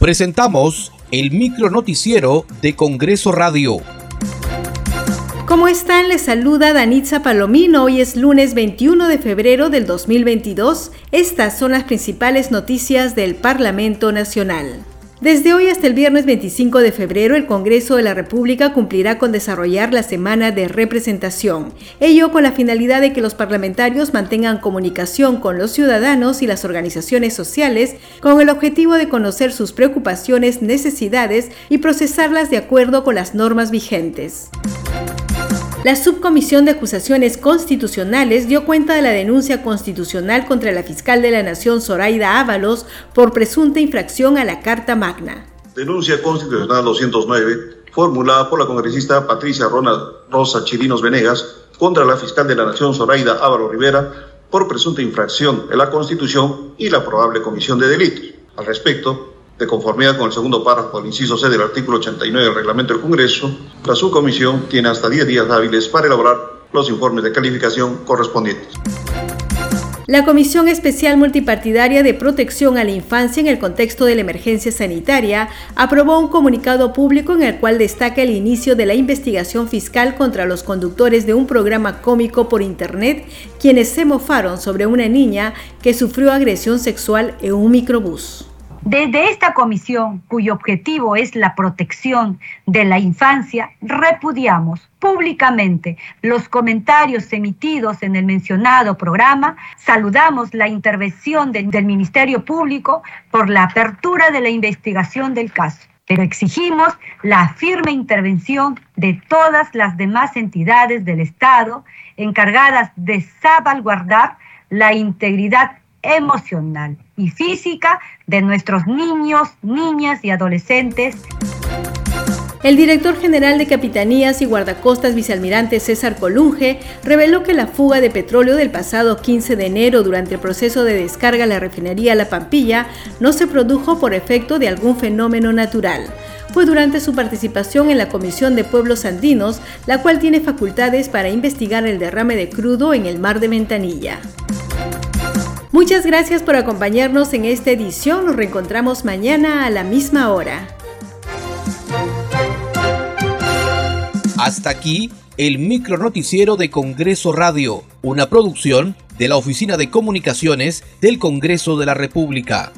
Presentamos el micro noticiero de Congreso Radio. ¿Cómo están? Les saluda Danitza Palomino. Hoy es lunes 21 de febrero del 2022. Estas son las principales noticias del Parlamento Nacional. Desde hoy hasta el viernes 25 de febrero, el Congreso de la República cumplirá con desarrollar la semana de representación, ello con la finalidad de que los parlamentarios mantengan comunicación con los ciudadanos y las organizaciones sociales con el objetivo de conocer sus preocupaciones, necesidades y procesarlas de acuerdo con las normas vigentes. La Subcomisión de Acusaciones Constitucionales dio cuenta de la denuncia constitucional contra la fiscal de la Nación, Zoraida Ábalos, por presunta infracción a la Carta Magna. Denuncia constitucional 209, formulada por la congresista Patricia Rosa Chirinos Venegas contra la fiscal de la Nación, Zoraida Ábalos Rivera, por presunta infracción de la Constitución y la probable comisión de delitos. Al respecto, de conformidad con el segundo párrafo del inciso C del artículo 89 del reglamento del Congreso, la subcomisión tiene hasta 10 días hábiles para elaborar los informes de calificación correspondientes. La Comisión Especial Multipartidaria de Protección a la Infancia en el contexto de la emergencia sanitaria aprobó un comunicado público en el cual destaca el inicio de la investigación fiscal contra los conductores de un programa cómico por Internet, quienes se mofaron sobre una niña que sufrió agresión sexual en un microbús. Desde esta comisión, cuyo objetivo es la protección de la infancia, repudiamos públicamente los comentarios emitidos en el mencionado programa, saludamos la intervención del Ministerio Público por la apertura de la investigación del caso pero exigimos la firme intervención de todas las demás entidades del Estado encargadas de salvaguardar la integridad emocional y física de nuestros niños, niñas y adolescentes. El director general de Capitanías y Guardacostas Vicealmirante César Colunge reveló que la fuga de petróleo del pasado 15 de enero durante el proceso de descarga a la refinería La Pampilla no se produjo por efecto de algún fenómeno natural. Fue durante su participación en la Comisión de Pueblos Andinos, la cual tiene facultades para investigar el derrame de crudo en el mar de Ventanilla. Muchas gracias por acompañarnos en esta edición. Nos reencontramos mañana a la misma hora. Hasta aquí el micro noticiero de Congreso Radio, una producción de la Oficina de Comunicaciones del Congreso de la República.